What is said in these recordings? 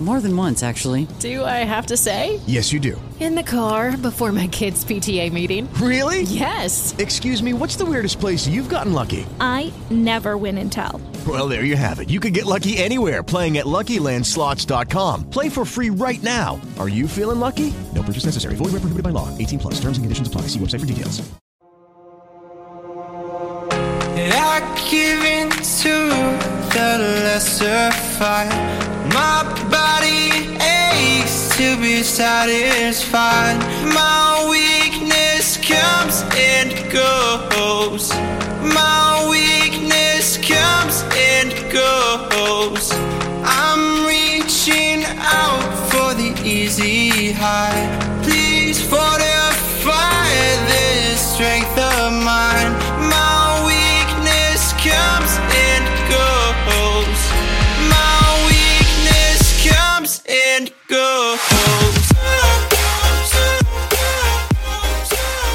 More than once, actually. Do I have to say? Yes, you do. In the car before my kids' PTA meeting. Really? Yes. Excuse me, what's the weirdest place you've gotten lucky? I never win and tell. Well, there you have it. You can get lucky anywhere playing at LuckyLandSlots.com. Play for free right now. Are you feeling lucky? No purchase necessary. Void where prohibited by law. 18 plus. Terms and conditions apply. See website for details. I give in to the lesser fight. My body aches to be satisfied. My weakness comes and goes. My weakness comes and goes. I'm reaching out for the easy high. Please fortify this strength of mine.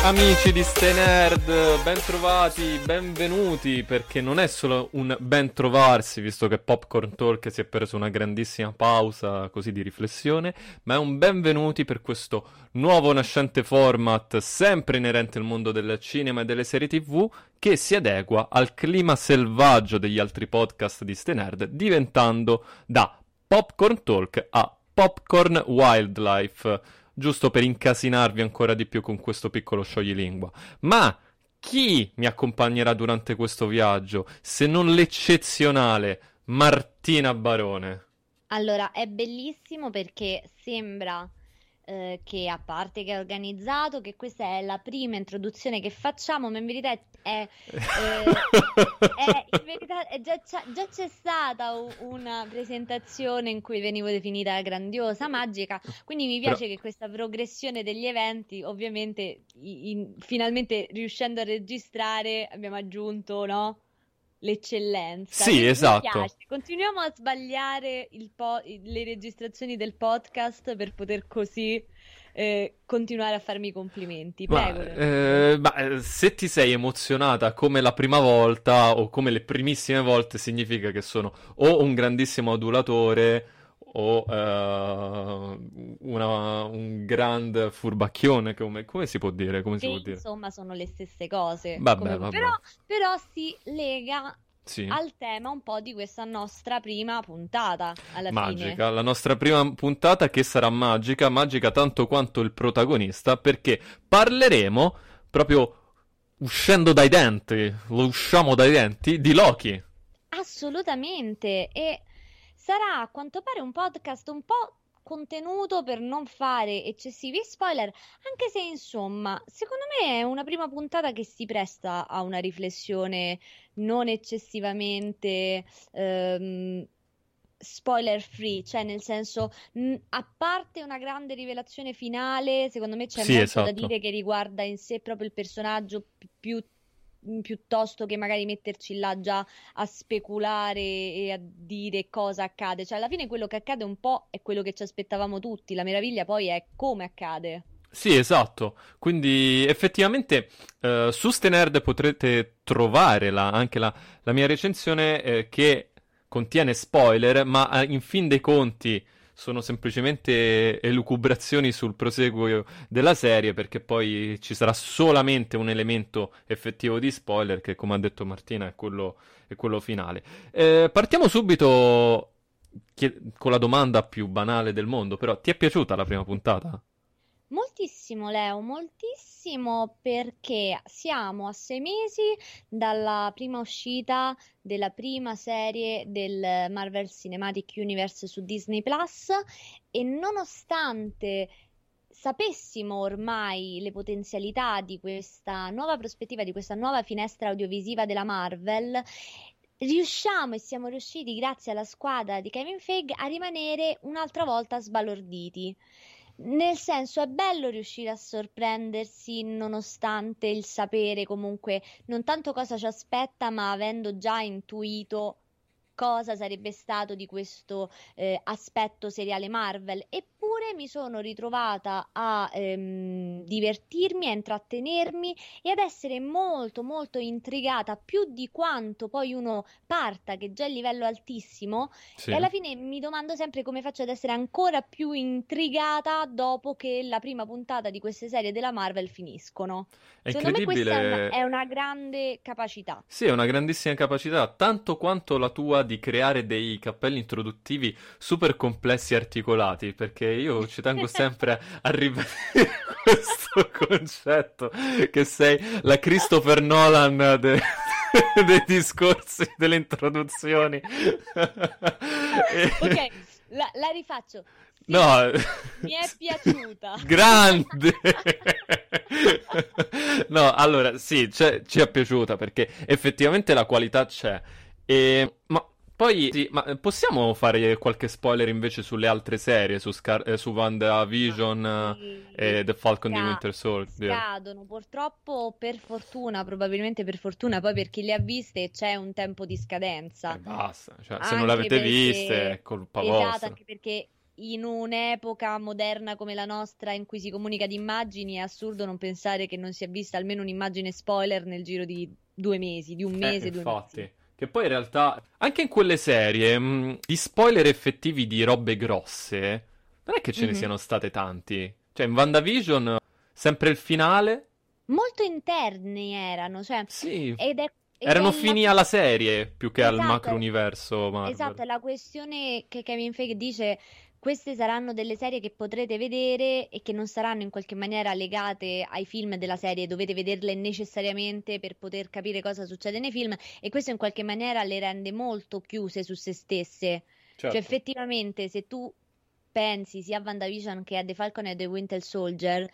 Amici di Stay Nerd, ben trovati, benvenuti, perché non è solo un ben trovarsi, visto che Popcorn Talk si è preso una grandissima pausa così di riflessione, ma è un benvenuti per questo nuovo nascente format, sempre inerente al mondo del cinema e delle serie tv, che si adegua al clima selvaggio degli altri podcast di Stay Nerd, diventando da Popcorn Talk a Popcorn Wildlife giusto per incasinarvi ancora di più con questo piccolo scioglilingua. Ma chi mi accompagnerà durante questo viaggio se non l'eccezionale Martina Barone? Allora, è bellissimo perché sembra eh, che, a parte che è organizzato, che questa è la prima introduzione che facciamo, ma in verità è, è, eh, è- in verità è già, c'è- già c'è stata una presentazione in cui venivo definita grandiosa, magica, quindi mi piace Però- che questa progressione degli eventi, ovviamente, in- finalmente riuscendo a registrare, abbiamo aggiunto, no? L'eccellenza. Sì, esatto. Continuiamo a sbagliare il po- le registrazioni del podcast per poter così eh, continuare a farmi i complimenti. Ma, Prego. Eh, ma, eh, se ti sei emozionata come la prima volta o come le primissime volte, significa che sono o un grandissimo adulatore o eh, una- un grand furbacchione, come, come si può dire? Come si può dire? insomma sono le stesse cose. Vabbè, come- vabbè. Però, però si lega Sì. al tema un po' di questa nostra prima puntata alla Magica, fine. la nostra prima puntata che sarà magica, magica tanto quanto il protagonista, perché parleremo proprio uscendo dai denti, lo usciamo dai denti, di Loki. Assolutamente. E sarà a quanto pare un podcast un po' contenuto per non fare eccessivi spoiler, anche se insomma, secondo me è una prima puntata che si presta a una riflessione non eccessivamente ehm, spoiler free, cioè nel senso, mh, a parte una grande rivelazione finale, secondo me c'è Sì, molto da esatto. dire che riguarda in sé proprio il personaggio pi- più piuttosto che magari metterci là già a speculare e a dire cosa accade. Cioè, alla fine quello che accade un po' è quello che ci aspettavamo tutti. La meraviglia poi è come accade. Sì, esatto. Quindi effettivamente eh, su Ste Nerd potrete trovare la- anche la, la mia recensione eh, che contiene spoiler, ma eh, in fin dei conti sono semplicemente elucubrazioni sul proseguo della serie, perché poi ci sarà solamente un elemento effettivo di spoiler, che come ha detto Martina è quello, è quello finale. Eh, partiamo subito chie- con la domanda più banale del mondo, però ti è piaciuta la prima puntata? Moltissimo, Leo, moltissimo perché siamo a sei mesi dalla prima uscita della prima serie del Marvel Cinematic Universe su Disney Plus e nonostante sapessimo ormai le potenzialità di questa nuova prospettiva, di questa nuova finestra audiovisiva della Marvel, riusciamo e siamo riusciti, grazie alla squadra di Kevin Feige, a rimanere un'altra volta sbalorditi. Nel senso, è bello riuscire a sorprendersi nonostante il sapere comunque non tanto cosa ci aspetta, ma avendo già intuito cosa sarebbe stato di questo eh, aspetto seriale Marvel. Eppure Eppure mi sono ritrovata a ehm, divertirmi, a intrattenermi e ad essere molto molto intrigata più di quanto poi uno parta che già è livello altissimo Sì. e alla fine mi domando sempre come faccio ad essere ancora più intrigata dopo che la prima puntata di queste serie della Marvel finiscono. È Secondo me questa è una, è una grande capacità. Sì, è una grandissima capacità, tanto quanto la tua di creare dei cappelli introduttivi super complessi e articolati, perché io ci tengo sempre a ribadire questo concetto, che sei la Christopher Nolan de- dei discorsi, delle introduzioni. Ok, la, la rifaccio. Sì, No, mi è piaciuta. Grande! No, allora, sì, c'è- ci è piaciuta perché effettivamente la qualità c'è. E- ma poi, sì, ma possiamo fare qualche spoiler invece sulle altre serie, su, Scar- eh, su WandaVision eh, Sì, e The Falcon di sca- Winter Soldier? Scadono, purtroppo, per fortuna, probabilmente per fortuna, poi per chi le ha viste c'è un tempo di scadenza. Eh, basta, cioè, se non l'avete perché- viste è colpa Esatto, vostra. anche perché in un'epoca moderna come la nostra in cui si comunica di immagini è assurdo non pensare che non sia vista almeno un'immagine spoiler nel giro di due mesi, di un Eh, mese, due infatti. mesi. Che poi in realtà, anche in quelle serie, mh, di spoiler effettivi di robe grosse, non è che ce ne Mhm. siano state tanti. Cioè, in WandaVision, sempre il finale, Molto interni erano, cioè, sì, ed è, erano è la- fini alla serie più che al Esatto, macro universo Marvel. Esatto, è la questione che Kevin Feige dice, queste saranno delle serie che potrete vedere e che non saranno in qualche maniera legate ai film della serie, dovete vederle necessariamente per poter capire cosa succede nei film e questo in qualche maniera le rende molto chiuse su se stesse. Certo. Cioè effettivamente se tu pensi sia a WandaVision che a The Falcon e The Winter Soldier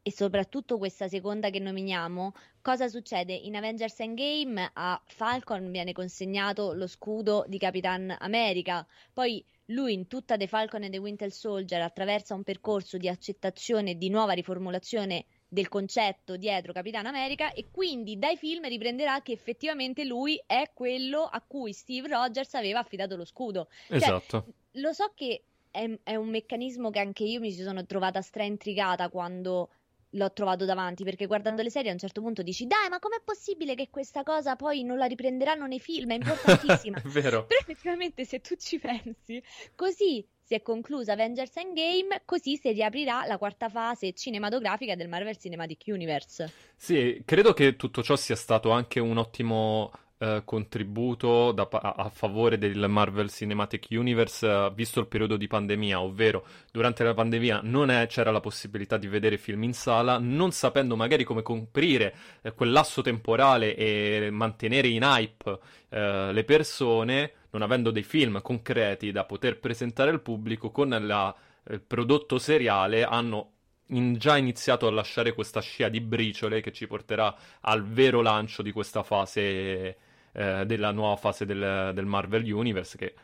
e soprattutto questa seconda che nominiamo, cosa succede? In Avengers Endgame a Falcon viene consegnato lo scudo di Capitan America, poi lui in tutta The Falcon e The Winter Soldier attraversa un percorso di accettazione e di nuova riformulazione del concetto dietro Capitan America e quindi dai film riprenderà che effettivamente lui è quello a cui Steve Rogers aveva affidato lo scudo. Esatto. Lo so che è, è un meccanismo che anche io mi sono trovata straintrigata quando l'ho trovato davanti, perché guardando le serie a un certo punto dici, dai, ma com'è possibile che questa cosa poi non la riprenderanno nei film? È importantissima. È vero. Però effettivamente se tu ci pensi, così si è conclusa Avengers Endgame, così si riaprirà la quarta fase cinematografica del Marvel Cinematic Universe. Sì, credo che tutto ciò sia stato anche un ottimo eh, contributo da a, a favore del Marvel Cinematic Universe, eh, visto il periodo di pandemia, ovvero durante la pandemia non è- c'era la possibilità di vedere film in sala, non sapendo magari come coprire eh, quel lasso temporale e mantenere in hype eh, le persone, non avendo dei film concreti da poter presentare al pubblico, con la- il prodotto seriale hanno in- già iniziato a lasciare questa scia di briciole che ci porterà al vero lancio di questa fase, eh, della nuova fase del, del Marvel Universe, che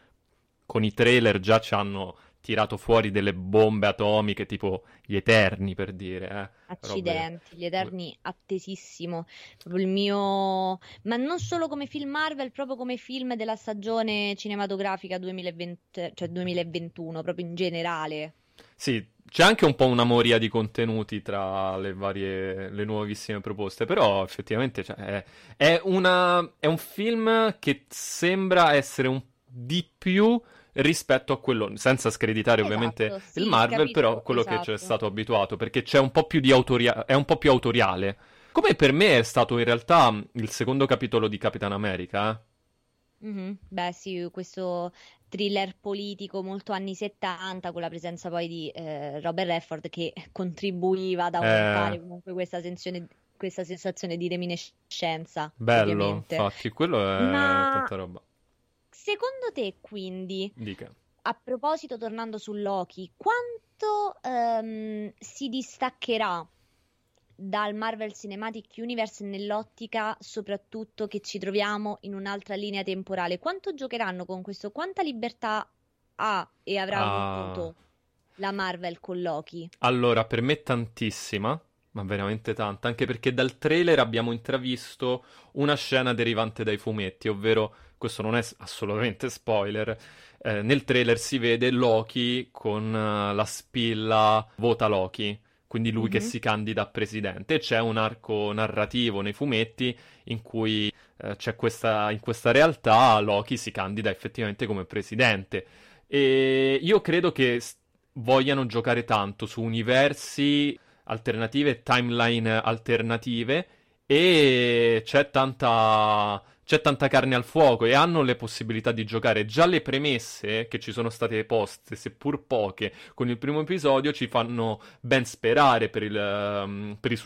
con i trailer già ci hanno tirato fuori delle bombe atomiche, tipo gli Eterni, per dire. eh. Accidenti, gli Eterni attesissimo, proprio il mio, ma non solo come film Marvel, proprio come film della stagione cinematografica 2020, cioè 2021, proprio in generale. Sì, c'è anche un po' una moria di contenuti tra le varie, le nuovissime proposte, però effettivamente cioè, è, è una, è un film che sembra essere un di più rispetto a quello, senza screditare Esatto, ovviamente sì, il Marvel, capisco, però quello che ci è esatto. stato abituato, perché c'è un po' più di autoria- è un po' più autoriale. Come per me è stato in realtà il secondo capitolo di Capitan America, eh. Mhm, Beh, sì, questo thriller politico molto anni 70 con la presenza poi di eh, Robert Redford che contribuiva ad aumentare Eh. comunque questa sensazione, questa sensazione di reminiscenza, Bello, ovviamente. infatti, quello è Ma- tanta roba. Secondo te, quindi, Dica. a proposito, tornando su Loki, quanto ehm, si distaccherà dal Marvel Cinematic Universe nell'ottica soprattutto che ci troviamo in un'altra linea temporale? Quanto giocheranno con questo? Quanta libertà ha e avrà Ah. avuto la Marvel con Loki? Allora, per me tantissima, ma veramente tanta, anche perché dal trailer abbiamo intravisto una scena derivante dai fumetti, ovvero, questo non è assolutamente spoiler, eh, nel trailer si vede Loki con uh, la spilla Vota Loki, quindi lui mm-hmm. che si candida a presidente. C'è un arco narrativo nei fumetti in cui eh, c'è questa, in questa realtà Loki si candida effettivamente come presidente. E io credo che vogliano giocare tanto su universi alternative, timeline alternative e c'è tanta c'è tanta carne al fuoco e hanno le possibilità di giocare. Già le premesse che ci sono state poste, seppur poche, con il primo episodio ci fanno ben sperare per, il, um, per,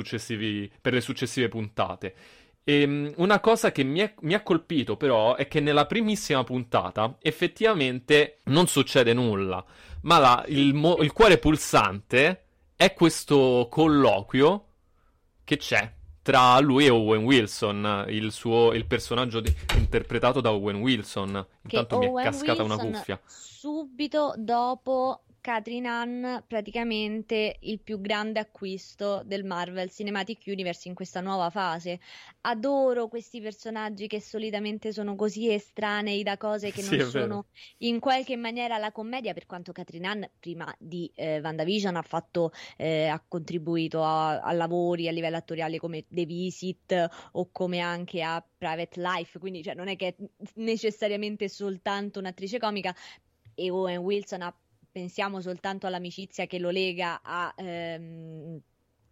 per le successive puntate. E, um, una cosa che mi, è, mi, ha colpito però è che nella primissima puntata effettivamente non succede nulla, ma la, il, mo- il cuore pulsante è questo colloquio che c'è tra lui e Owen Wilson, il, suo, il personaggio di, interpretato da Owen Wilson. Intanto che mi è cascata Wilson, una cuffia. Subito dopo Catherine Ann praticamente il più grande acquisto del Marvel Cinematic Universe in questa nuova fase. Adoro questi personaggi che solitamente sono così estranei da cose che sì, non sono in qualche maniera la commedia, per quanto Catherine Ann prima di eh, WandaVision ha, fatto, eh, ha contribuito a, a, lavori a livello attoriale come The Visit o come anche a Private Life, quindi cioè, non è che è necessariamente soltanto un'attrice comica e Owen Wilson ha pensiamo soltanto all'amicizia che lo lega a, ehm,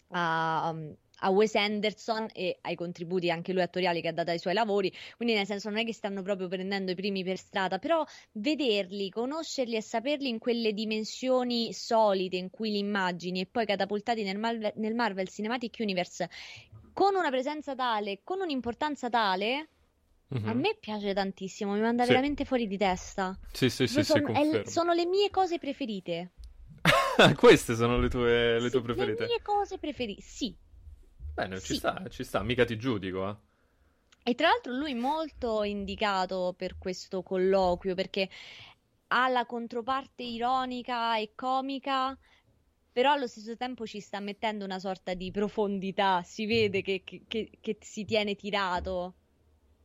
a, a, Wes Anderson e ai contributi anche lui attoriali che ha dato ai suoi lavori, quindi nel senso non è che stanno proprio prendendo i primi per strada, però vederli, conoscerli e saperli in quelle dimensioni solide in cui li immagini e poi catapultati nel, Marvel, nel Marvel Cinematic Universe con una presenza tale, con un'importanza tale, Mm-hmm. A me piace tantissimo, mi manda sì. veramente fuori di testa. Sì, sì, sì, sono, sì è, sono le mie cose preferite. Queste sono le tue, le sì, tue preferite? Le mie cose preferite, sì. Bene, sì. ci sta, ci sta, mica ti giudico, eh. E tra l'altro lui molto indicato per questo colloquio perché ha la controparte ironica e comica, però allo stesso tempo ci sta mettendo una sorta di profondità, si vede che, che, che, che si tiene tirato.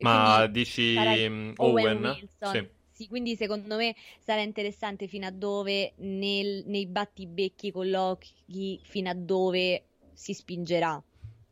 Ma dici Owen, Owen? Wilson. Sì. Quindi secondo me sarà interessante fino a dove nel, nei battibecchi colloqui fino a dove si spingerà.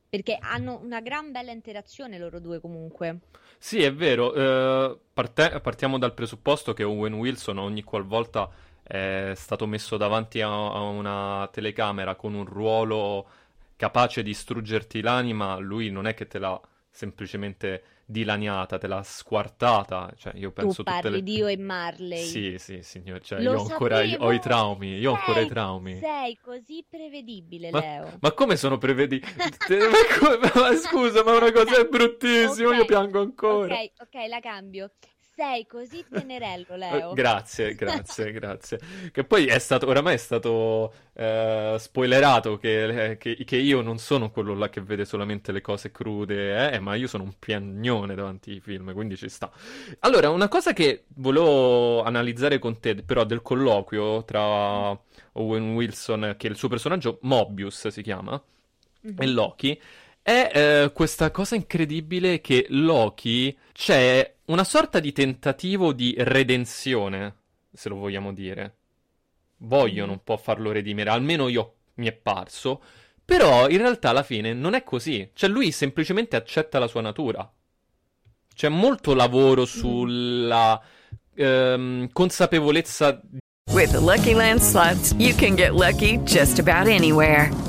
Perché hanno una gran bella interazione loro due comunque. Sì, è vero. Uh, parte- partiamo dal presupposto che Owen Wilson ogni qualvolta è stato messo davanti a, a una telecamera con un ruolo capace di distruggerti l'anima, lui non è che te l'ha semplicemente dilaniata, te l'ha squartata. Cioè, io penso tu parli le... di io e Marley. Sì, sì, signor. Cioè, Lo io ancora sapevo. ho i traumi. Io ho ancora i traumi. Sei così prevedibile, Ma, Leo. ma come sono prevedibili? ma, come- ma scusa, ma una cosa è bruttissima. Io Ok, piango ancora. Ok, ok, la cambio. Sei così tenerello, Eh, Leo. Grazie, grazie, grazie. Che poi è stato, oramai è stato eh, spoilerato che, che- che io non sono quello là che vede solamente le cose crude, eh, ma io sono un piagnone davanti ai film, quindi ci sta. Allora, una cosa che volevo analizzare con te, però, del colloquio tra Owen Wilson, che il suo personaggio Mobius si chiama, Mhm. e Loki, è eh, questa cosa incredibile che Loki c'è una sorta di tentativo di redenzione, se lo vogliamo dire. Vogliono un po' farlo redimere, almeno io mi è parso, però in realtà alla fine non è così. Cioè lui semplicemente accetta la sua natura. C'è molto lavoro sulla ehm, consapevolezza With the Lucky Land slots, you can get lucky just about anywhere.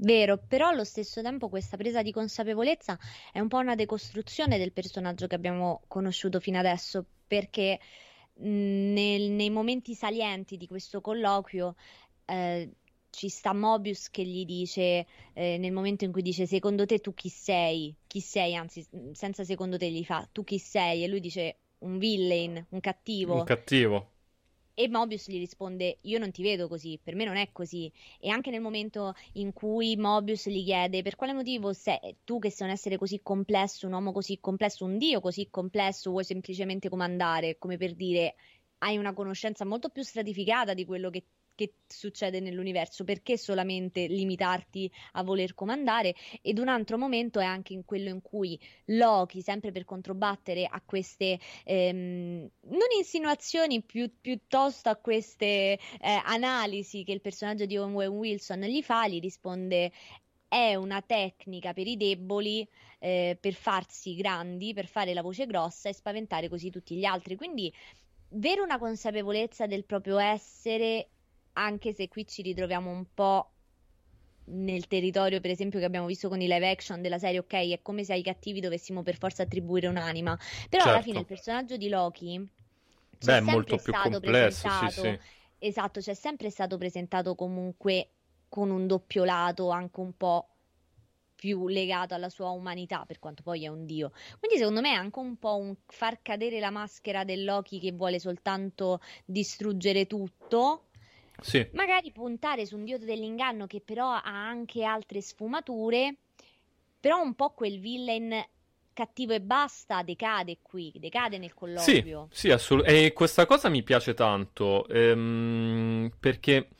Vero, però allo stesso tempo questa presa di consapevolezza è un po' una decostruzione del personaggio che abbiamo conosciuto fino adesso, perché mh, nel- nei momenti salienti di questo colloquio eh, ci sta Mobius che gli dice, eh, nel momento in cui dice secondo te tu chi sei? Chi sei? Anzi, senza secondo te gli fa tu chi sei? E lui dice un villain, un cattivo. Un cattivo. E Mobius gli risponde: Io non ti vedo così, per me non è così. E anche nel momento in cui Mobius gli chiede per quale motivo sei tu, che sei un essere così complesso, un uomo così complesso, un dio così complesso, vuoi semplicemente comandare, come per dire hai una conoscenza molto più stratificata di quello che che succede nell'universo, perché solamente limitarti a voler comandare? Ed un altro momento è anche in quello in cui Loki, sempre per controbattere a queste ehm, non insinuazioni, più, piuttosto a queste eh, analisi che il personaggio di Owen Wilson gli fa, gli risponde è una tecnica per i deboli, eh, per farsi grandi, per fare la voce grossa e spaventare così tutti gli altri. Quindi, avere una consapevolezza del proprio essere anche se qui ci ritroviamo un po' nel territorio, per esempio, che abbiamo visto con i live action della serie, ok, è come se ai cattivi dovessimo per forza attribuire un'anima. Però certo. alla fine il personaggio di Loki Beh, è molto più complesso, sì, sì. Esatto, c'è sempre stato presentato comunque con un doppio lato, anche un po' più legato alla sua umanità, per quanto poi è un dio. Quindi secondo me è anche un po' un far cadere la maschera del Loki che vuole soltanto distruggere tutto sì. Magari puntare su un dio dell'inganno che però ha anche altre sfumature, però un po' quel villain cattivo e basta decade qui, decade nel colloquio. Sì, sì assolutamente. E questa cosa mi piace tanto, ehm, perché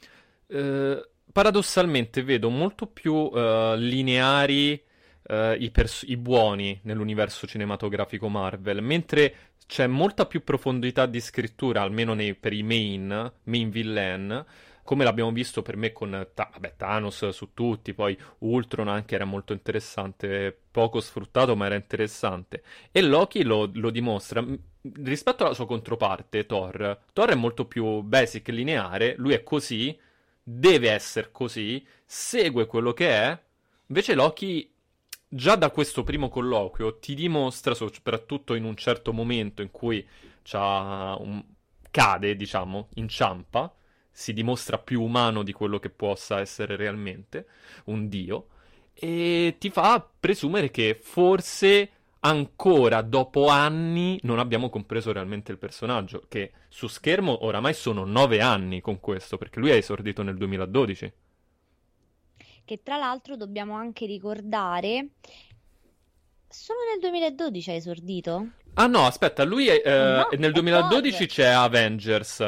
eh, paradossalmente vedo molto più eh, lineari eh, i, pers- i buoni nell'universo cinematografico Marvel, mentre c'è molta più profondità di scrittura, almeno nei, per i main, main villain, come l'abbiamo visto per me con ta- vabbè, Thanos su tutti, poi Ultron anche era molto interessante, poco sfruttato ma era interessante. E Loki lo, lo dimostra. Rispetto alla sua controparte, Thor, Thor è molto più basic, lineare, lui è così, deve essere così, segue quello che è. Invece Loki già da questo primo colloquio ti dimostra, soprattutto in un certo momento in cui un... cade, diciamo, inciampa, si dimostra più umano di quello che possa essere realmente un dio, e ti fa presumere che forse ancora dopo anni non abbiamo compreso realmente il personaggio, che su schermo oramai sono nove anni con questo, perché lui è esordito nel 2012 che tra l'altro dobbiamo anche ricordare solo nel 2012 ha esordito? Ah no, aspetta, lui è, eh, no, nel 2012 c'è Avengers.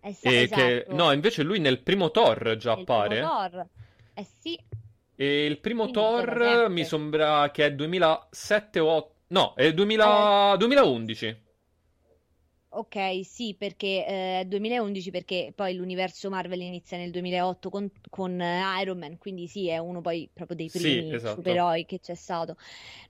Eh sì, e esatto. che, no, invece lui nel primo Thor già appare. Thor. Eh sì. E il primo Quindi Thor mi sembra che è 2007 o... No, è 2000... eh. 2011. Ok, sì, perché è eh, 2011 perché poi l'universo Marvel inizia nel 2008 con, con uh, Iron Man, quindi sì, è uno poi proprio dei primi sì, esatto. supereroi che c'è stato.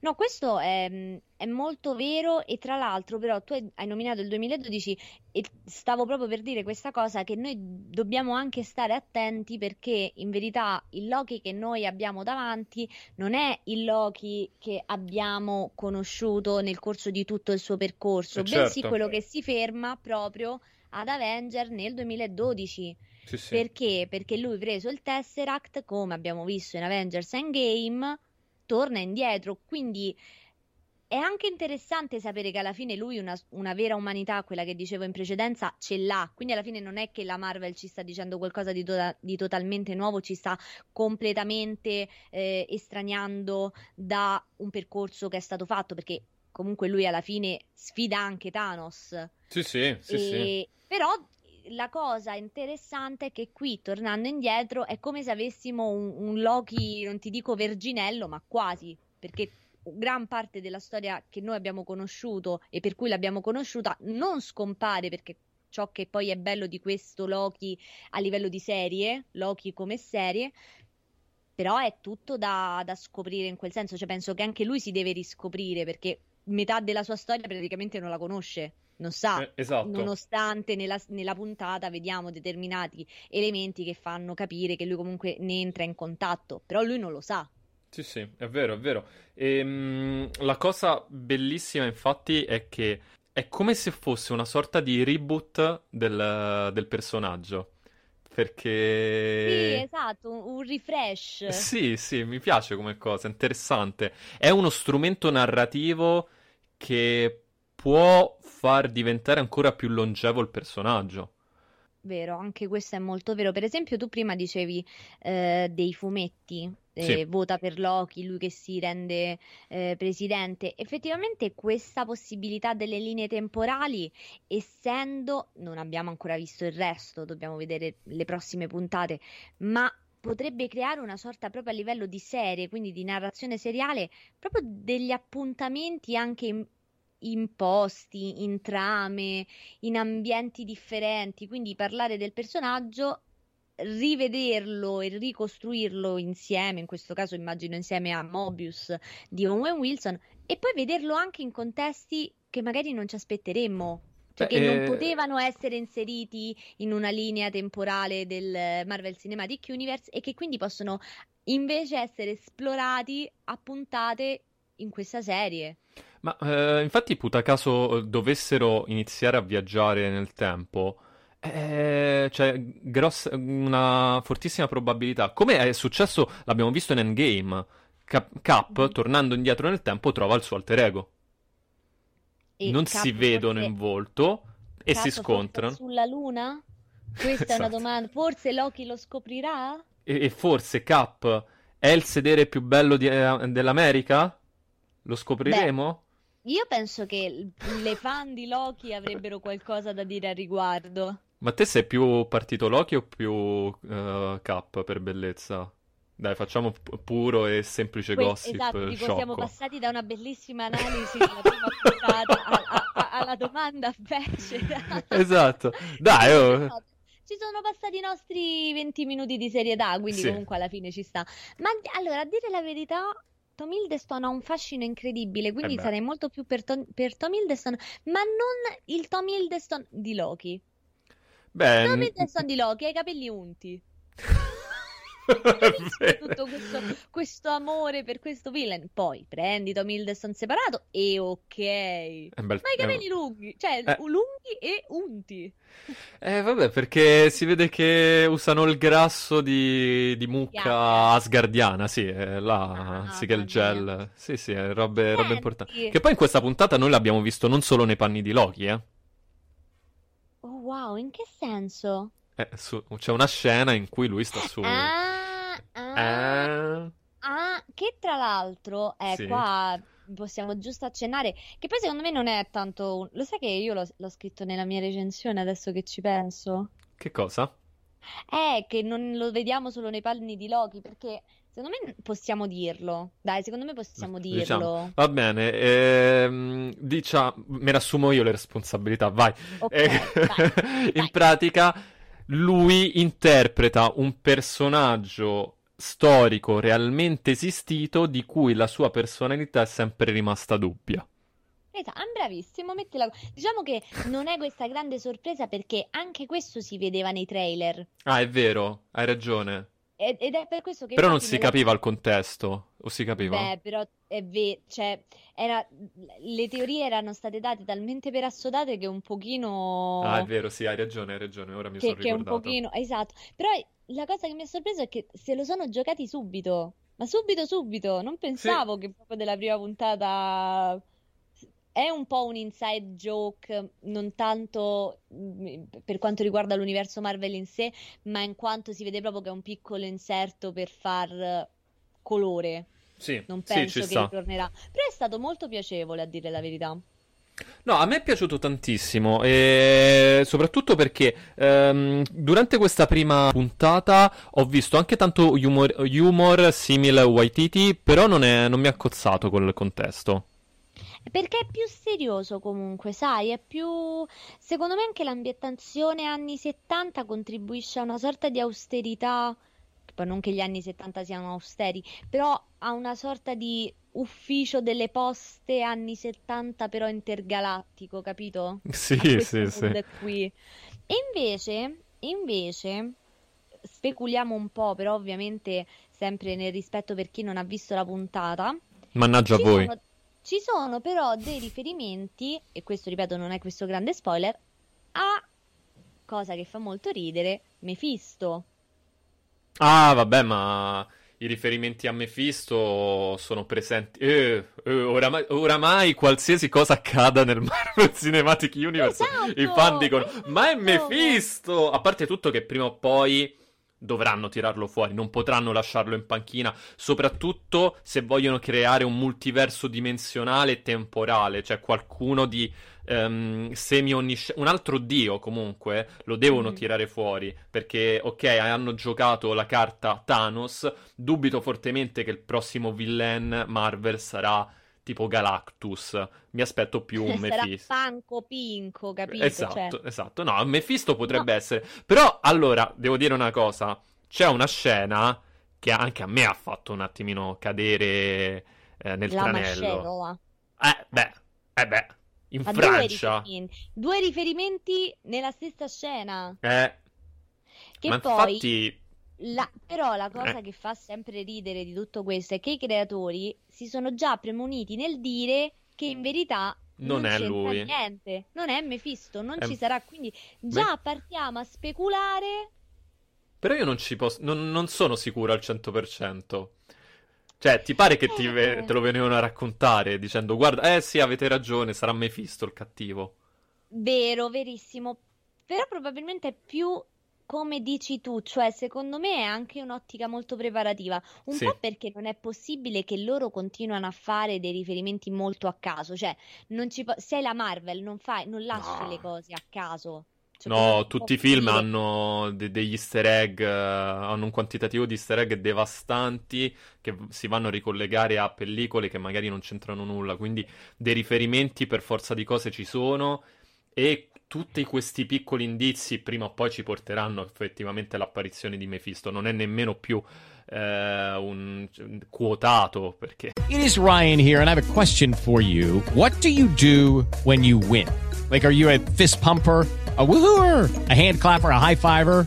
No, questo è, è molto vero e tra l'altro però tu hai nominato il 2012 e stavo proprio per dire questa cosa che noi dobbiamo anche stare attenti perché in verità il Loki che noi abbiamo davanti non è il Loki che abbiamo conosciuto nel corso di tutto il suo percorso, eh bensì certo. quello che si ferma proprio ad Avenger nel 2012. Sì, sì. Perché? Perché lui preso il Tesseract, come abbiamo visto in Avengers Endgame, torna indietro, quindi è anche interessante sapere che alla fine lui una, una, vera umanità, quella che dicevo in precedenza, ce l'ha. Quindi alla fine non è che la Marvel ci sta dicendo qualcosa di, to- di totalmente nuovo, ci sta completamente eh, estraniando da un percorso che è stato fatto, perché comunque lui alla fine sfida anche Thanos. Sì, sì, sì, e... sì. Però la cosa interessante è che qui, tornando indietro, è come se avessimo un, un Loki, non ti dico verginello, ma quasi, perché gran parte della storia che noi abbiamo conosciuto e per cui l'abbiamo conosciuta non scompare perché ciò che poi è bello di questo Loki a livello di serie, Loki come serie, però è tutto da, da scoprire in quel senso, cioè penso che anche lui si deve riscoprire perché metà della sua storia praticamente non la conosce non sa, eh, esatto. nonostante nella, nella, puntata vediamo determinati elementi che fanno capire che lui comunque ne entra in contatto, però lui non lo sa. Sì, sì, è vero, è vero. E, ehm, la cosa bellissima, infatti, è che è come se fosse una sorta di reboot del, del personaggio. Perché... Sì, esatto, un, refresh. Sì, sì, mi piace come cosa, interessante. È uno strumento narrativo che può far diventare ancora più longevo il personaggio. vero, anche questo è molto vero. Per esempio, tu prima dicevi eh, dei fumetti, Sì. vota per Loki, lui che si rende eh, presidente. Effettivamente questa possibilità delle linee temporali, essendo, non abbiamo ancora visto il resto, dobbiamo vedere le prossime puntate, ma potrebbe creare una sorta proprio a livello di serie, quindi di narrazione seriale, proprio degli appuntamenti anche in- imposti, in trame, in ambienti differenti, quindi parlare del personaggio, rivederlo e ricostruirlo insieme, in questo caso immagino insieme a Mobius di Owen Wilson, e poi vederlo anche in contesti che magari non ci aspetteremmo. Cioè, Beh, che non eh, potevano essere inseriti in una linea temporale del Marvel Cinematic Universe e che quindi possono invece essere esplorati a puntate in questa serie. Ma eh, infatti, puta caso eh, dovessero iniziare a viaggiare nel tempo, eh, c'è grossa, una fortissima probabilità. Come è successo, l'abbiamo visto in Endgame. Cap, Cap, Mhm. tornando indietro nel tempo, trova il suo alter ego. E non Cap si vedono forse- in volto e Cap si scontrano. sulla Luna? Questa è una Esatto. domanda. Forse Loki lo scoprirà? E, e forse Cap è il sedere più bello di- eh, dell'America? Lo scopriremo? Io penso che le fan di Loki avrebbero qualcosa da dire al riguardo. Ma te sei più partito Loki o più eh, Cap per bellezza? Dai, facciamo pu- puro e semplice Que- gossip esatto, dico, siamo sciocco. passati da una bellissima analisi della prima puntata a- a- a- alla domanda becera. Esatto. Dai, oh. Ci sono passati i nostri 20 minuti di serietà, quindi Sì. comunque alla fine ci sta. Ma allora, a dire la verità, Tom Hiddleston ha un fascino incredibile, quindi Eh sarei molto più per Tom, per Tom Hiddleston, ma non il Tom Hiddleston di Loki. Beh, Tom n- Hiddleston di Loki ha i capelli unti. tutto questo, questo amore per questo villain. Poi prendi Tom Hiddleston separato e ok. Bel- Ma i capelli lunghi, cioè Eh. lunghi e unti. Eh, vabbè, perché si vede che usano il grasso di, di mucca Bianca. asgardiana, sì, è là, Ah, sì che il mamma mia. gel, sì, sì, è robe, robe Senti. importanti. Che poi in questa puntata noi l'abbiamo visto non solo nei panni di Loki, eh. Wow, in che senso? Eh, su- c'è una scena in cui lui sta su... Ah, ah, Eh, ah, che tra l'altro, eh, Sì. qua possiamo giusto accennare, che poi secondo me non è tanto... un- Lo sai che io l'ho l'ho scritto nella mia recensione adesso che ci penso? che cosa? È che non lo vediamo solo nei panni di Loki, perché secondo me possiamo dirlo. Dai, secondo me possiamo dirlo. Diciamo. Va bene, ehm, diciamo, me ne assumo io le responsabilità, vai. Ok, Eh, vai, in vai. pratica, lui interpreta un personaggio storico realmente esistito di cui la sua personalità è sempre rimasta dubbia. Esatto, ah, bravissimo, mettila... Diciamo che non è questa grande sorpresa perché anche questo si vedeva nei trailer. Ah, è vero, hai ragione. Ed ed è per questo che Però non si nella- capiva il contesto, o si capiva? Beh, però è vero, cioè, era... le teorie erano state date talmente per assodate che un pochino... Ah, è vero, sì, hai ragione, hai ragione, ora mi che, sono che un ricordato. pochino... Esatto, però la cosa che mi ha sorpreso è che se lo sono giocati subito, ma subito subito, non pensavo che proprio della prima puntata... È un po' un inside joke, non tanto mm, per quanto riguarda l'universo Marvel in sé, ma in quanto si vede proprio che è un piccolo inserto per far eh, colore. Sì, Non sì, penso ci che sta. ritornerà. Però è stato molto piacevole, a dire la verità. No, a me è piaciuto tantissimo, e soprattutto perché ehm, durante questa prima puntata ho visto anche tanto humor, humor simile a Waititi, però non, è- non mi ha cozzato col contesto. Perché è più serioso comunque, sai, è più... Secondo me anche l'ambientazione anni 70 contribuisce a una sorta di austerità, poi non che gli anni 70 siano austeri, però a una sorta di ufficio delle poste anni 70 però intergalattico, capito? Sì, sì, sì. qui. E invece, invece, speculiamo un po', però ovviamente sempre nel rispetto per chi non ha visto la puntata. Mannaggia voi. sono, ci sono però dei riferimenti, e questo ripeto non è questo grande spoiler, a cosa che fa molto ridere, Mephisto. Ah, vabbè, ma i riferimenti a Mephisto sono presenti. Eh, eh, oramai, oramai, qualsiasi cosa accada nel Marvel Cinematic Universe, esatto, i fan dicono: Ma è Mephisto! A parte tutto che prima o poi dovranno tirarlo fuori, non potranno lasciarlo in panchina, soprattutto se vogliono creare un multiverso dimensionale e temporale, cioè qualcuno di um, semi-onnisciente, un altro dio comunque, lo devono mm. tirare fuori, perché ok, hanno giocato la carta Thanos, dubito fortemente che il prossimo villain Marvel sarà tipo Galactus. Mi aspetto più un Mephisto. Panco pinco, capito? Esatto, cioè... esatto. No, Mephisto potrebbe no. essere. Però, allora, devo dire una cosa. C'è una scena che anche a me ha fatto un attimino cadere eh, nel La tranello. Mascella. Eh, beh, eh beh, in Ma Francia. Due riferimenti, due riferimenti nella stessa scena. Eh. Che Ma poi... infatti... La, però la cosa Eh. che fa sempre ridere di tutto questo è che i creatori si sono già premuniti nel dire che in verità Non è c'entra lui. niente, non è Mephisto, non È- ci sarà, quindi già partiamo a speculare. Però io non ci posso. Non, non sono sicuro al 100%. Cioè, ti pare che ti ve- Eh. te lo venivano a raccontare dicendo: Guarda, eh sì, avete ragione, sarà Mephisto il cattivo. Vero, verissimo. Però probabilmente è più come dici tu, cioè secondo me è anche un'ottica molto preparativa. Un Sì. po' perché non è possibile che loro continuano a fare dei riferimenti molto a caso, cioè non ci po- sei la Marvel, non fai, non lasci No. le cose a caso. Cioè, No, ti tutti i film dire? hanno de- degli easter egg, eh, hanno un quantitativo di easter egg devastanti che si vanno a ricollegare a pellicole che magari non c'entrano nulla. Quindi dei riferimenti per forza di cose ci sono e tutti questi piccoli indizi prima o poi ci porteranno effettivamente all'apparizione di Mephisto. Non è nemmeno più eh, un quotato perché It is Ryan here, and I have a question for you. What do you do when you win? Like, are you a fist pumper? A woohooer, a hand clapper, a high fiver.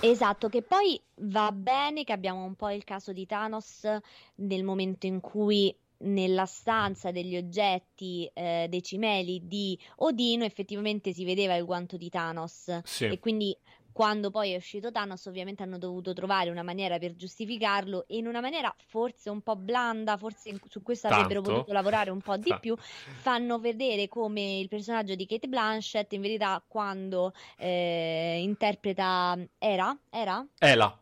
Esatto, che poi va bene che abbiamo un po' il caso di Thanos nel momento in cui nella stanza degli oggetti eh, dei cimeli di Odino effettivamente si vedeva il guanto di Thanos Sì. e quindi quando poi è uscito Thanos ovviamente hanno dovuto trovare una maniera per giustificarlo e in una maniera forse un po' blanda, forse su questo avrebbero Tanto. potuto lavorare un po' di Tanto. più, fanno vedere come il personaggio di Kate Blanchett in verità quando eh, interpreta Era, Era? Ela.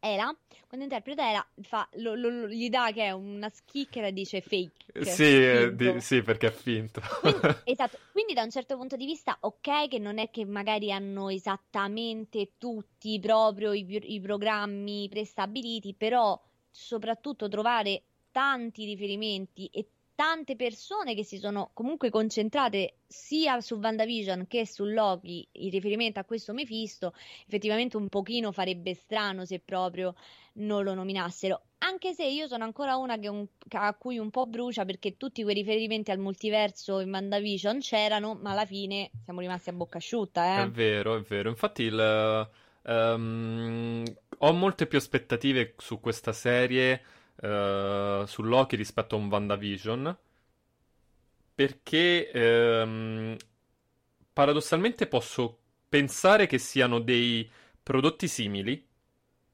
Era? Quando interpreta Era fa, lo- lo- gli dà che è una schicchera e dice fake. Sì, eh, di- sì, perché è finto. Quindi, esatto, quindi da un certo punto di vista, ok, che non è che magari hanno esattamente tutti proprio i, i programmi prestabiliti, però soprattutto trovare tanti riferimenti e tante persone che si sono comunque concentrate sia su WandaVision che su Loki in riferimento a questo Mephisto, effettivamente un pochino farebbe strano se proprio non lo nominassero. Anche se io sono ancora una un- a cui un po' brucia perché tutti quei riferimenti al multiverso in WandaVision c'erano, ma alla fine siamo rimasti a bocca asciutta, È eh. vero, è vero. Infatti il, ehm, ho molte più aspettative su questa serie, eh, su Loki rispetto a un WandaVision, perché ehm, paradossalmente posso pensare che siano dei prodotti simili,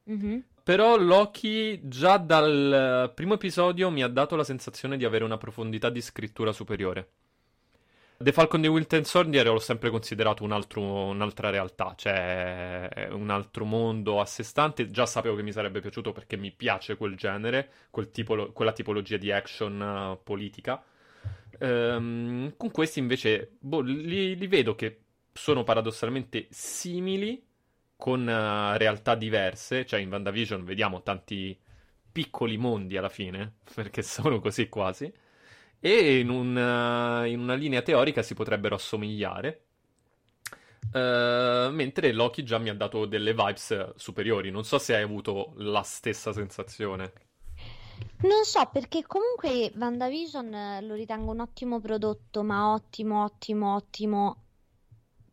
Mhm. però Loki già dal primo episodio mi ha dato la sensazione di avere una profondità di scrittura superiore. The Falcon di Winter Soldier l'ho sempre considerato un altro- un'altra realtà, cioè un altro mondo a sé stante. Già sapevo che mi sarebbe piaciuto perché mi piace quel genere, quel tipo- quella tipologia di action eh, politica. Ehm, con questi invece boh, li, li vedo che sono paradossalmente simili, con eh, realtà diverse. Cioè in WandaVision vediamo tanti piccoli mondi alla fine, perché sono così quasi. E in, un, eh, in una linea teorica si potrebbero assomigliare. Eh, mentre Loki già mi ha dato delle vibes superiori. Non so se hai avuto la stessa sensazione. Non so perché comunque WandaVision eh, lo ritengo un ottimo prodotto, ma ottimo, ottimo, ottimo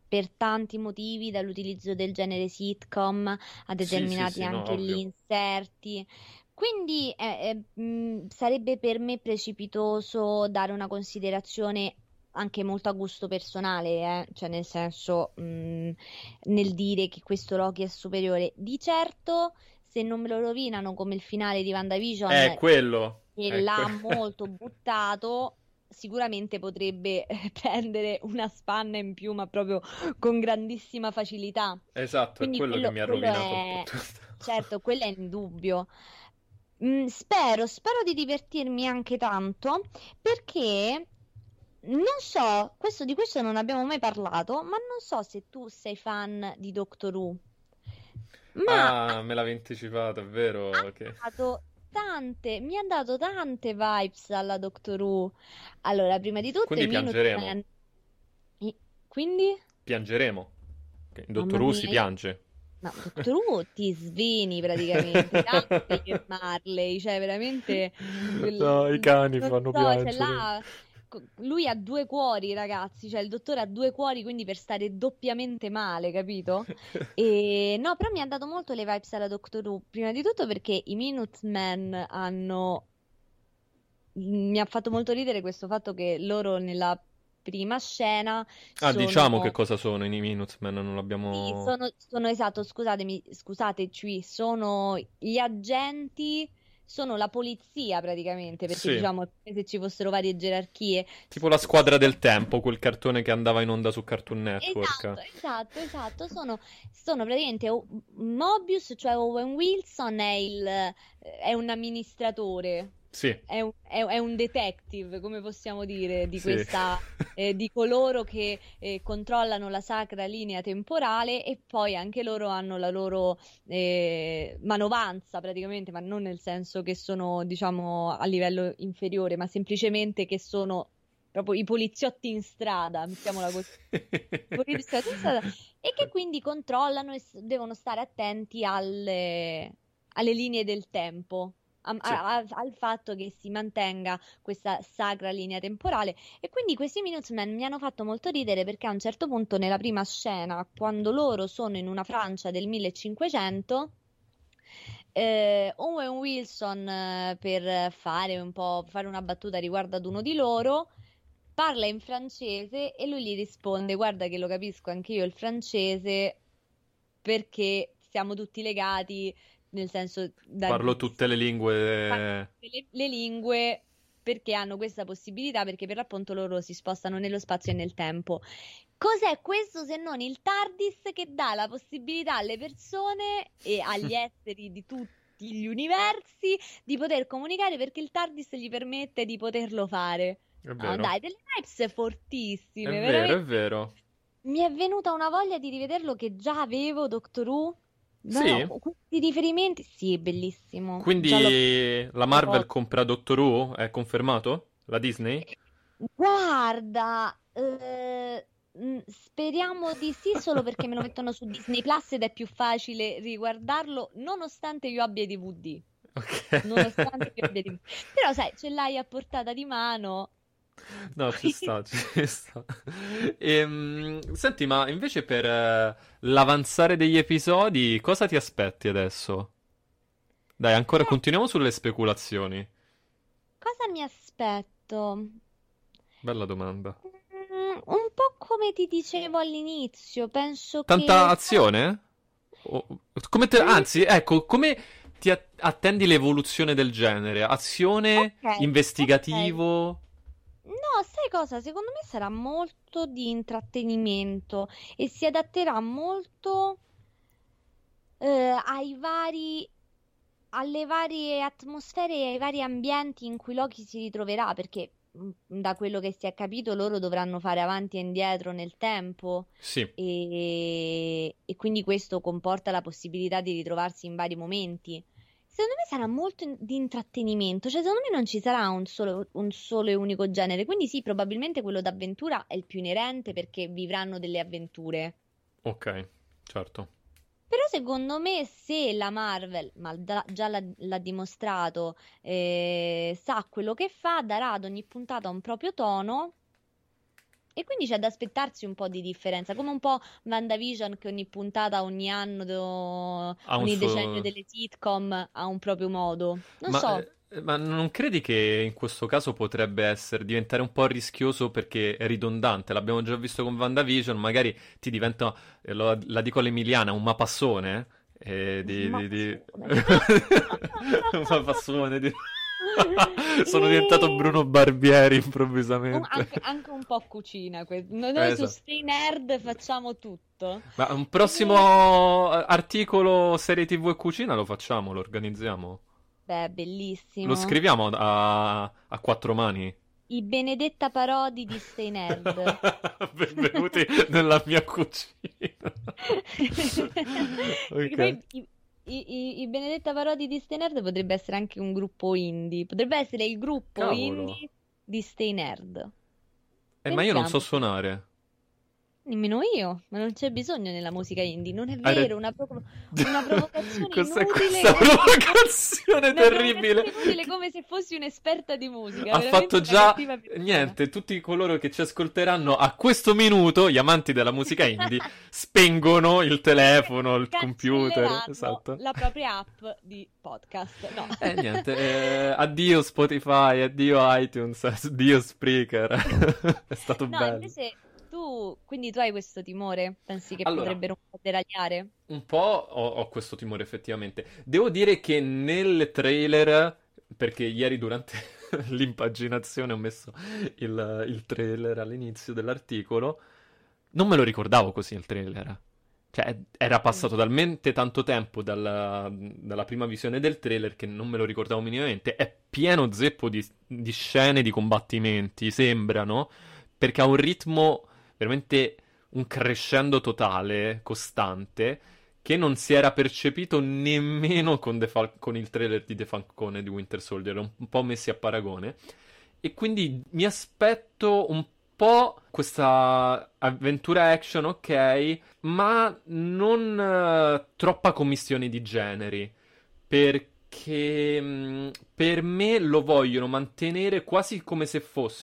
per tanti motivi, dall'utilizzo del genere sitcom a determinati sì, sì, no, anche ovvio. gli inserti. Quindi eh, eh, mh, sarebbe per me precipitoso dare una considerazione anche molto a gusto personale, eh, Cioè nel senso mh, nel dire che questo Loki è superiore. Di certo, se non me lo rovinano come il finale di WandaVision, È quello. che è l'ha que- molto buttato, sicuramente potrebbe eh, prendere una spanna in più, ma proprio con grandissima facilità. Esatto, è Quindi quello che quello, mi ha quello rovinato è, certo, quello è indubbio. Mm, spero, spero di divertirmi anche tanto perché non so, questo, di questo non abbiamo mai parlato, ma non so se tu sei fan di Doctor Who. Ma Ah, me l'avevi anticipato, è vero ha dato tante, mi ha dato tante vibes alla Doctor Who. Allora, prima di tutto Quindi piangeremo. I- Quindi? Piangeremo. In Mamma Who si piange. Ma Who ti sveni praticamente, anche che Marley, cioè veramente... No, i cani non fanno so, cioè piangere. là, co- lui ha due cuori, ragazzi, cioè il dottore ha due cuori, quindi per stare doppiamente male, capito? E no, però mi ha dato molto le vibes alla Doctor Who, prima di tutto perché i Minutemen hanno... Mi ha fatto molto ridere questo fatto che loro nella prima scena Ah, sono... diciamo che cosa sono i Minutemen, non Sì, l'abbiamo... sono, sono esatto, scusatemi, scusateci, sono gli agenti, sono la polizia praticamente, perché Sì. diciamo come se ci fossero varie gerarchie. Tipo la squadra del tempo, quel cartone che andava in onda su Cartoon Network. Esatto, esatto, esatto, sono, sono praticamente Mobius, cioè Owen Wilson è il, è un amministratore. Sì, È un, è- è un detective, come possiamo dire, di Sì. questa, eh, di coloro che eh, controllano la sacra linea temporale e poi anche loro hanno la loro eh, manovanza praticamente, ma non nel senso che sono, diciamo, a livello inferiore, ma semplicemente che sono proprio i poliziotti in strada, mettiamola così. Poliziotti in strada, e che quindi controllano e devono stare attenti alle, alle linee del tempo a- Sì. a- a- al fatto che si mantenga questa sacra linea temporale. E quindi questi Minutemen mi hanno fatto molto ridere perché a un certo punto, nella prima scena, quando loro sono in una Francia del 1500. eh, Owen Wilson, eh, per fare un po', fare una battuta riguardo ad uno di loro, parla in francese e lui gli risponde: Guarda, che lo capisco anch'io il francese perché siamo tutti legati, nel senso, da parlo tutte le lingue... le, le lingue perché hanno questa possibilità, perché per l'appunto loro si spostano nello spazio e nel tempo. Cos'è questo se non il TARDIS che dà la possibilità alle persone e agli esseri di tutti gli universi di poter comunicare perché il TARDIS gli permette di poterlo fare. È No, vero. dai, delle vibes È fortissime, vero, veramente. è vero. Mi è venuta una voglia di rivederlo che già avevo, Doctor Who. No, Sì? no, questi riferimenti, sì, bellissimo. Quindi la Marvel visto. compra Doctor Who? È confermato? La Disney? Guarda, eh, mh, speriamo di sì, solo perché me lo mettono su Disney Plus ed è più facile riguardarlo, nonostante io abbia DVD. Ok. Nonostante io abbia DVD. Però sai, ce l'hai a portata di mano. No, ci sta, ci sta. Ehm, senti, ma invece per eh, l'avanzare degli episodi, cosa ti aspetti adesso? Dai, ancora Eh. continuiamo sulle speculazioni. Cosa mi aspetto? Bella domanda. Mm, un po' come ti dicevo all'inizio, penso Tanta che... azione? O- come te- Anzi, ecco, come ti attendi l'evoluzione del genere? Azione, Ok, investigativo? No, sai cosa? Secondo me sarà molto di intrattenimento e si adatterà molto eh, ai vari, alle varie atmosfere e ai vari ambienti in cui Loki si ritroverà, perché mh, da quello che si è capito loro dovranno fare avanti e indietro nel tempo Sì. e, e quindi questo comporta la possibilità di ritrovarsi in vari momenti. Secondo me sarà molto in- di intrattenimento, cioè secondo me non ci sarà un solo, un solo e unico genere, quindi sì, probabilmente quello d'avventura è il più inerente perché vivranno delle avventure. Ok, certo. Però secondo me se la Marvel, ma da- già l'ha, l'ha dimostrato, eh, sa quello che fa, darà ad ogni puntata un proprio tono. E quindi c'è da aspettarsi un po' di differenza, come un po' WandaVision che ogni puntata, ogni anno, do- ogni suo- decennio delle sitcom ha un proprio modo. Non Ma, so. eh, ma non credi che in questo caso potrebbe essere diventare un po' rischioso perché è ridondante? L'abbiamo già visto con WandaVision, magari ti diventa, eh, lo- la dico all'Emiliana, un mapassone. eh, di, Un di- di- un mapassone di- Sono diventato Bruno Barbieri improvvisamente. anche, anche un po' cucina. que- Noi Eh, su esatto. Stay Nerd facciamo tutto. Ma un prossimo articolo serie TV e cucina lo facciamo, lo organizziamo. Beh, bellissimo. Lo scriviamo a, a quattro mani. I Benedetta Parodi di Stay Nerd. Benvenuti nella mia cucina. Perché Ok. poi i, i- i- i Benedetta Parodi di Stay Nerd potrebbe essere anche un gruppo indie. Potrebbe essere il gruppo Cavolo. indie di Stay Nerd. Eh, ma io non so suonare. Nemmeno io, ma non c'è bisogno nella musica indie. Non è vero, ra- una, provo- una provocazione Cos'è inutile. questa provocazione Una terribile? provocazione inutile come se fossi un'esperta di musica. Ha fatto già niente. Tutti coloro che ci ascolteranno a questo minuto, gli amanti della musica indie, spengono il telefono, il computer. Esatto. la propria app di podcast. No. E niente, eh, addio Spotify, addio iTunes, addio Spreaker. È stato No, bello. invece tu, quindi tu hai questo timore? Pensi che Allora. potrebbero un po' deragliare? Un po' ho, ho questo timore effettivamente. Devo dire che nel trailer, perché ieri durante l'impaginazione ho messo il, il trailer all'inizio dell'articolo, non me lo ricordavo così il trailer. Cioè, era passato talmente tanto tempo dalla, dalla prima visione del trailer che non me lo ricordavo minimamente. È pieno zeppo di, di scene di combattimenti, sembrano, perché ha un ritmo veramente un crescendo totale, costante, che non si era percepito nemmeno con, Fal- con il trailer di The Falcone di Winter Soldier, un un po' messi a paragone. E quindi mi aspetto un po' questa avventura action, ok, ma non eh, troppa commissione di generi, perché mh, per me lo vogliono mantenere quasi come se fosse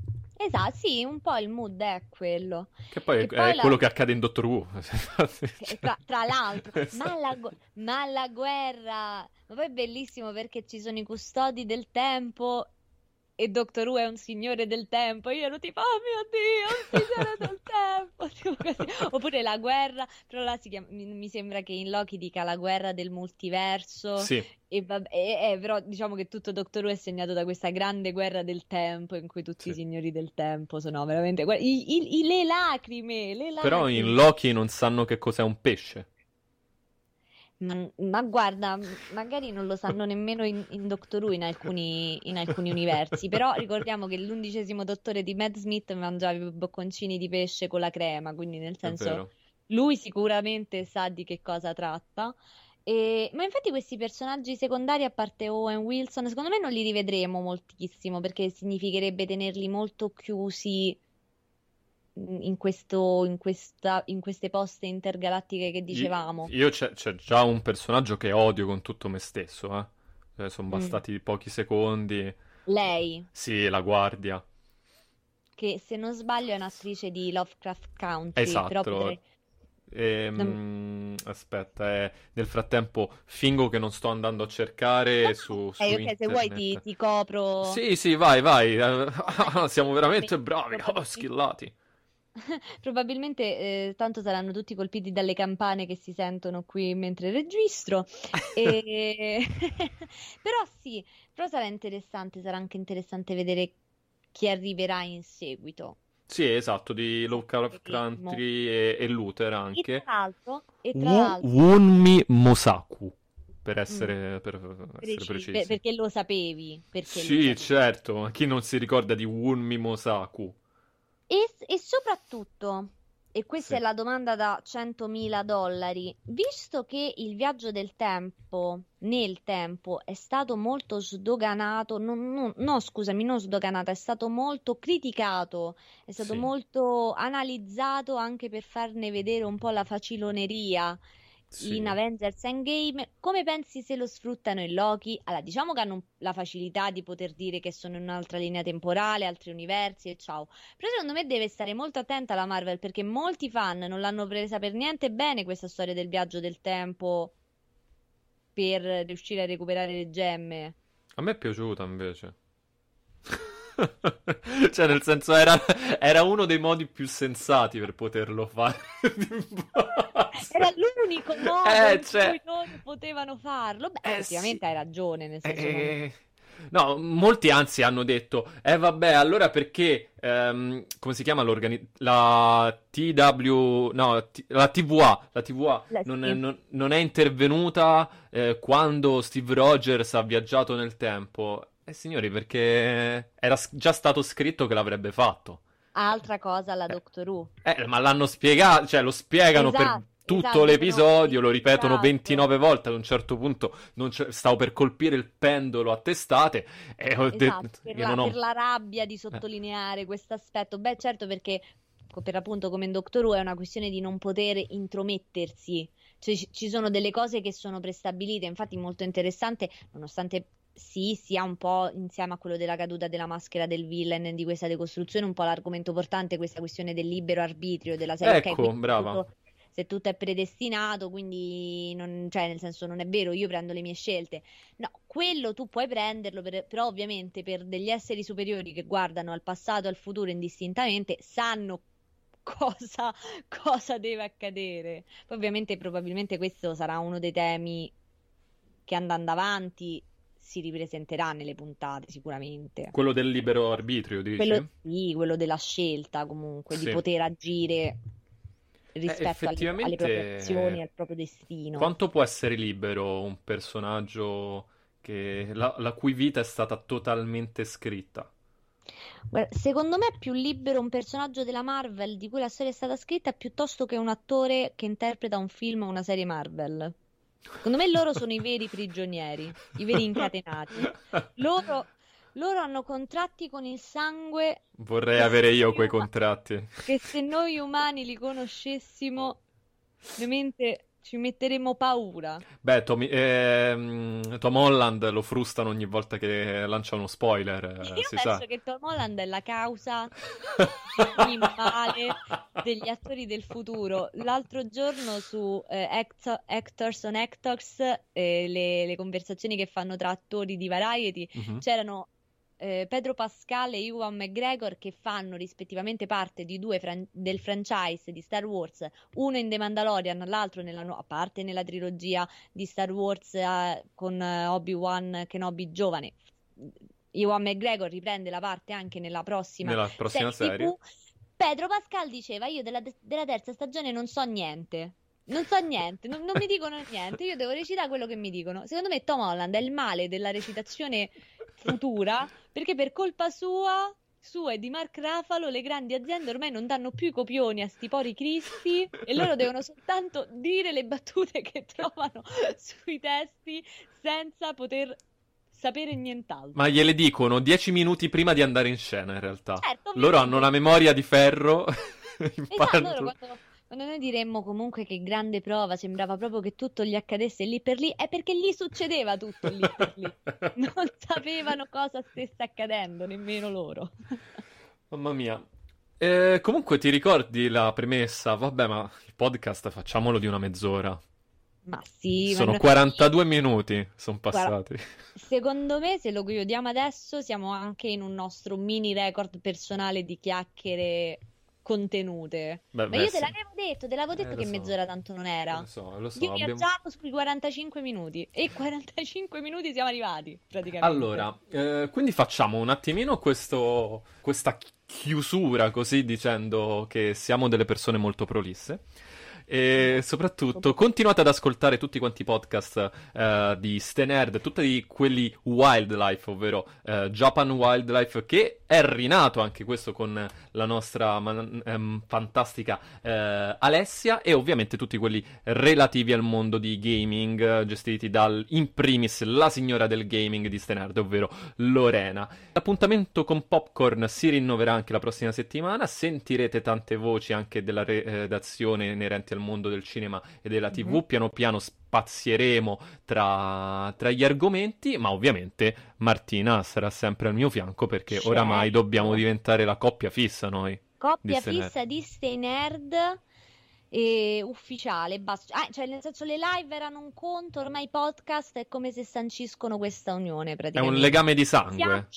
Esatto, sì, un po' il mood è quello. Che poi è, E poi è la- quello che accade in Doctor Who. E Tra, tra l'altro, Esatto. ma la, ma la guerra, ma poi è bellissimo perché ci sono i custodi del tempo e Doctor Who è un signore del tempo. Io ero tipo, oh mio Dio, un signore del tempo. Oppure la guerra, però là si chiama, mi, sembra che in Loki dica la guerra del multiverso. Sì. E vabbè, e- e però diciamo che tutto Doctor Who è segnato da questa grande guerra del tempo in cui tutti i signori del tempo sono veramente... guarda, i- i- i- le lacrime, le lacrime. Però in Loki non sanno che cos'è un pesce. Ma, ma guarda, magari non lo sanno nemmeno in, in Doctor Who in alcuni, in alcuni universi, però ricordiamo che l'undicesimo dottore di Matt Smith mangiava i bocconcini di pesce con la crema, quindi nel senso lui sicuramente sa di che cosa tratta. E- ma infatti questi personaggi secondari, a parte Owen Wilson, secondo me non li rivedremo moltissimo perché significherebbe tenerli molto chiusi in questo, in questa, in queste poste intergalattiche che dicevamo. Io c'è, c'è già un personaggio che odio con tutto me stesso, eh. Cioè, sono Mm. bastati pochi secondi. Lei, Sì, la guardia. che se non sbaglio è un'attrice di Lovecraft Country, Esatto. potrei... Ehm, aspetta, eh, nel frattempo fingo che non sto andando a cercare su, su Eh, ok, se vuoi ti, internet. ti copro. Sì, sì, vai, vai. Eh, Siamo veramente bravi, oh, schillati. Probabilmente eh, tanto saranno tutti colpiti dalle campane che si sentono qui mentre registro. E... Però sì, però sarà interessante, sarà anche interessante vedere che arriverà in seguito. Sì, esatto, di Lovecraft Country e, e Luther E anche. tra l'altro, e tra l'altro Wunmi Mosaku, per essere, per essere preci- precisi. per- perché lo sapevi, perché lo Sì, sapevi. certo, chi non si ricorda di Wunmi Mosaku? E, e soprattutto, e questa Sì. è la domanda da 100.000 dollari, visto che il viaggio del tempo, nel tempo, è stato molto sdoganato, non- non- no, scusami, non sdoganato, è stato molto criticato, è stato Sì. molto analizzato anche per farne vedere un po' la faciloneria Sì. in Avengers Endgame, come pensi se lo sfruttano in Loki? Allora, diciamo che hanno la facilità di poter dire che sono in un'altra linea temporale, altri universi e ciao. Però secondo me deve stare molto attenta la Marvel perché molti fan non l'hanno presa per niente bene questa storia del viaggio del tempo per riuscire a recuperare le gemme. A me è piaciuta invece. Cioè, nel senso, era, era uno dei modi più sensati per poterlo fare. Era l'unico modo Eh, in cioè- cui loro potevano farlo. Beh, effettivamente hai ragione, nel senso non- Eh, No, molti anzi hanno detto, eh vabbè, allora perché, ehm, come si chiama l'organi- la TW, no, T- la TVA, la TVA La- non, sì. è, non- non è intervenuta eh, quando Steve Rogers ha viaggiato nel tempo. Eh signori, perché era già stato scritto che l'avrebbe fatto. Altra cosa la Doctor Who. Eh, ma l'hanno spiegato, cioè lo spiegano per Esatto, tutto esatto, l'episodio, lo ripetono esatto. 29 volte, ad un certo punto stavo per colpire il pendolo a testate e ho detto Esatto, per io la, ho... per la rabbia di sottolineare questo aspetto. Beh, certo, perché per appunto come in Doctor Who è una questione di non poter intromettersi. Cioè, ci- ci sono delle cose che sono prestabilite, infatti molto interessante, nonostante sì, sia un po' insieme a quello della caduta della maschera del villain di questa decostruzione, un po' l'argomento portante, questa questione del libero arbitrio della serie. Ecco, quindi brava. tutto- se tutto è predestinato, quindi non, cioè, nel senso non è vero, io prendo le mie scelte. No, quello tu puoi prenderlo, per- però ovviamente per degli esseri superiori che guardano al passato e al futuro indistintamente, sanno cosa, cosa deve accadere. Poi ovviamente probabilmente questo sarà uno dei temi che andando avanti si ripresenterà nelle puntate sicuramente. Quello del libero arbitrio, dici? Quello, sì, quello della scelta comunque, Sì. di poter agire rispetto alle- alle, effettivamente, proprie azioni al proprio destino. Quanto può essere libero un personaggio che- la, la cui vita è stata totalmente scritta? Secondo me è più libero un personaggio della Marvel di cui la storia è stata scritta piuttosto che un attore che interpreta un film o una serie Marvel. Secondo me loro sono i veri prigionieri, i veri incatenati. Loro, loro hanno contratti con il sangue Vorrei avere io quei contratti. che se noi umani li conoscessimo, veramente ci metteremmo paura. Beh, Tom, ehm, Tom Holland lo frustano ogni volta che lancia uno spoiler, eh, Io penso sa. che Tom Holland è la causa di male degli attori del futuro. L'altro giorno su eh, Acto- Actors on Actors, eh, le, le conversazioni che fanno tra attori di Variety, Mhm. c'erano eh, Pedro Pascal e Ewan McGregor che fanno rispettivamente parte di due fran- del franchise di Star Wars, uno in The Mandalorian, l'altro nella nu- a parte nella trilogia di Star Wars eh, con eh, Obi-Wan Kenobi giovane. Ewan McGregor riprende la parte anche nella prossima, Nella prossima serie. TV. Pedro Pascal diceva: Io della, della terza stagione non so niente. Non so niente, non, non mi dicono niente. Io devo recitare quello che mi dicono. Secondo me, Tom Holland è il male della recitazione futura perché per colpa sua. Sua e di Mark Ruffalo, le grandi aziende ormai non danno più i copioni a sti pori cristi e loro devono soltanto dire le battute che trovano sui testi senza poter sapere nient'altro. Ma gliele dicono dieci minuti prima di andare in scena, in realtà. Certo, Loro hanno una memoria di ferro. Esatto, loro quando, quando noi diremmo comunque che grande prova, sembrava proprio che tutto gli accadesse lì per lì, è perché gli succedeva tutto lì per lì. Non sapevano cosa stesse accadendo, nemmeno loro. Mamma mia. Eh, comunque ti ricordi la premessa? Vabbè, ma il podcast facciamolo di una mezz'ora. Ma sì, ma Sono no- 42 minuti, sono Guarda, passati. Secondo me, se lo chiudiamo adesso, siamo anche in un nostro mini record personale di chiacchiere contenute. Beh, Ma beh, io te sì. l'avevo detto, te l'avevo detto Eh, che so. mezz'ora tanto non era. Lo so, lo so. Io abbiamo- viaggiavo sui 45 minuti e 45 minuti siamo arrivati, praticamente. Allora, eh, quindi facciamo un attimino questo, questa chi- chiusura così dicendo che siamo delle persone molto prolisse. E soprattutto continuate ad ascoltare tutti quanti i podcast eh, di Stenerd, tutti quelli wildlife, ovvero eh, Japan Wildlife, che è rinato anche questo con la nostra man- ehm, fantastica eh, Alessia e ovviamente tutti quelli relativi al mondo di gaming, gestiti dal in primis la signora del gaming di Stenerd, ovvero Lorena. L'appuntamento con Popcorn si rinnoverà anche la prossima settimana, sentirete tante voci anche della re- redazione inerenti al mondo del cinema e della TV, Mhm. piano piano spazieremo tra, tra gli argomenti, ma ovviamente Martina sarà sempre al mio fianco perché Certo. oramai dobbiamo diventare la coppia fissa noi. di Coppia Nerd. fissa di Stay Nerd e ufficiale, basta. Ah, cioè, nel senso, le live erano un conto, ormai i podcast è come se sanciscono questa unione, È praticamente. un legame di Siamo- sangue.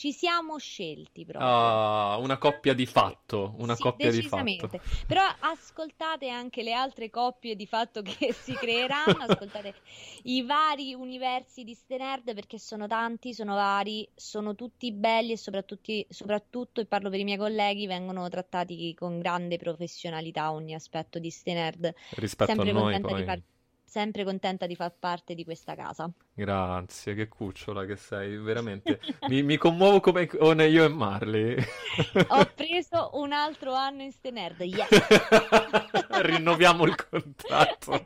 Ci siamo scelti proprio. Ah, una coppia di fatto, una Sì, coppia di fatto. Però ascoltate anche le altre coppie di fatto che si creeranno, ascoltate i vari universi di Ste Nerd perché sono tanti, sono vari, sono tutti belli e soprattutto, soprattutto, e parlo per i miei colleghi, vengono trattati con grande professionalità ogni aspetto di Ste Nerd. Rispetto a sempre noi, contenta poi. di far, sempre contenta di far parte di questa casa. Grazie, che cucciola che sei, veramente. mi, mi commuovo come con io e Marley. Ho preso un altro anno in Ste Nerd, yes! Rinnoviamo il contratto.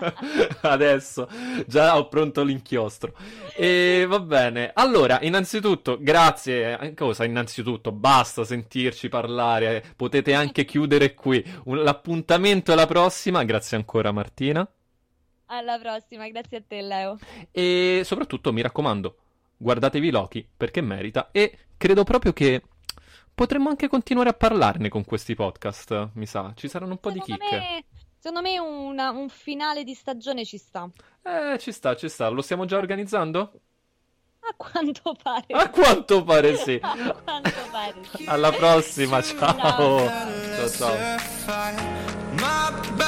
Adesso già ho pronto l'inchiostro. E va bene. Allora, innanzitutto, grazie. eh, Cosa? Innanzitutto, basta sentirci parlare. Potete anche chiudere qui. Un- l'appuntamento è la prossima. Grazie ancora, Martina. Alla prossima, grazie a te Leo. E soprattutto, mi raccomando, guardatevi Loki perché merita. E credo proprio che potremmo anche continuare a parlarne con questi podcast. Mi sa, ci saranno un po' di Secondo chicche. me, secondo me una- un finale di stagione ci sta. Eh, ci sta, ci sta. Lo stiamo già organizzando? A quanto pare. A quanto pare sì. A quanto pare sì. Alla prossima, ciao. Ciao ciao. Aches